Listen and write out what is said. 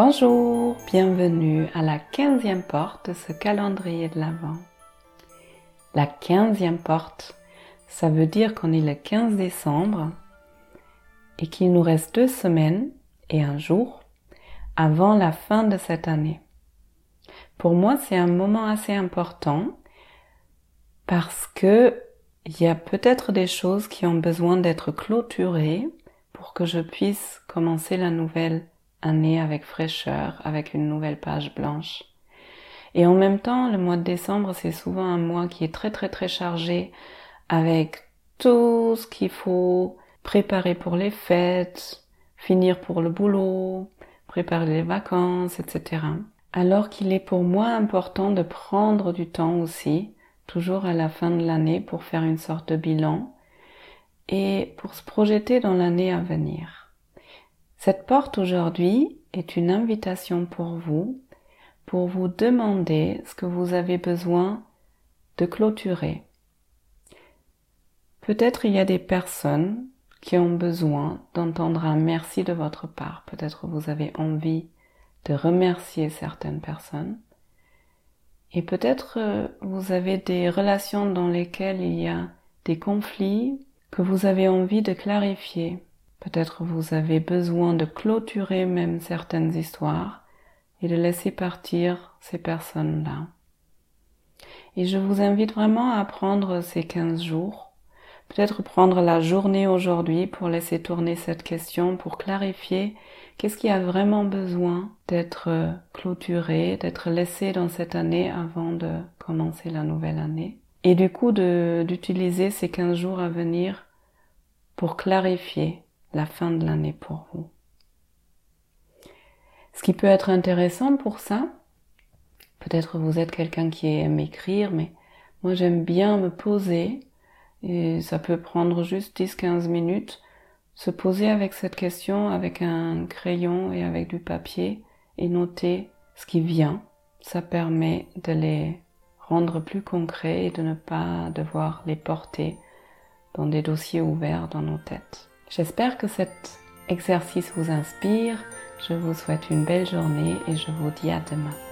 Bonjour, bienvenue à la quinzième porte de ce calendrier de l'Avent. La quinzième porte, ça veut dire qu'on est le 15 décembre et qu'il nous reste deux semaines et un jour avant la fin de cette année. Pour moi, c'est un moment assez important parce que il y a peut-être des choses qui ont besoin d'être clôturées pour que je puisse commencer la nouvelle année avec fraîcheur, avec une nouvelle page blanche. Et en même temps, le mois de décembre, c'est souvent un mois qui est très très très chargé avec tout ce qu'il faut préparer pour les fêtes, finir pour le boulot, préparer les vacances, etc. Alors qu'il est pour moi important de prendre du temps aussi, toujours à la fin de l'année, pour faire une sorte de bilan et pour se projeter dans l'année à venir. Cette porte aujourd'hui est une invitation pour vous, pour vous demander ce que vous avez besoin de clôturer. Peut-être il y a des personnes qui ont besoin d'entendre un merci de votre part. Peut-être vous avez envie de remercier certaines personnes. Et peut-être euh, vous avez des relations dans lesquelles il y a des conflits que vous avez envie de clarifier. Peut-être vous avez besoin de clôturer même certaines histoires et de laisser partir ces personnes-là. Et je vous invite vraiment à prendre ces 15 jours, peut-être prendre la journée aujourd'hui pour laisser tourner cette question, pour clarifier qu'est-ce qui a vraiment besoin d'être clôturé, d'être laissé dans cette année avant de commencer la nouvelle année. Et du coup d'utiliser ces 15 jours à venir pour clarifier la fin de l'année pour vous. Ce qui peut être intéressant pour ça, peut-être vous êtes quelqu'un qui aime écrire, mais moi j'aime bien me poser, et ça peut prendre juste 10-15 minutes, se poser avec cette question, avec un crayon et avec du papier, et noter ce qui vient. Ça permet de les rendre plus concrets et de ne pas devoir les porter dans des dossiers ouverts dans nos têtes. J'espère que cet exercice vous inspire. Je vous souhaite une belle journée et je vous dis à demain.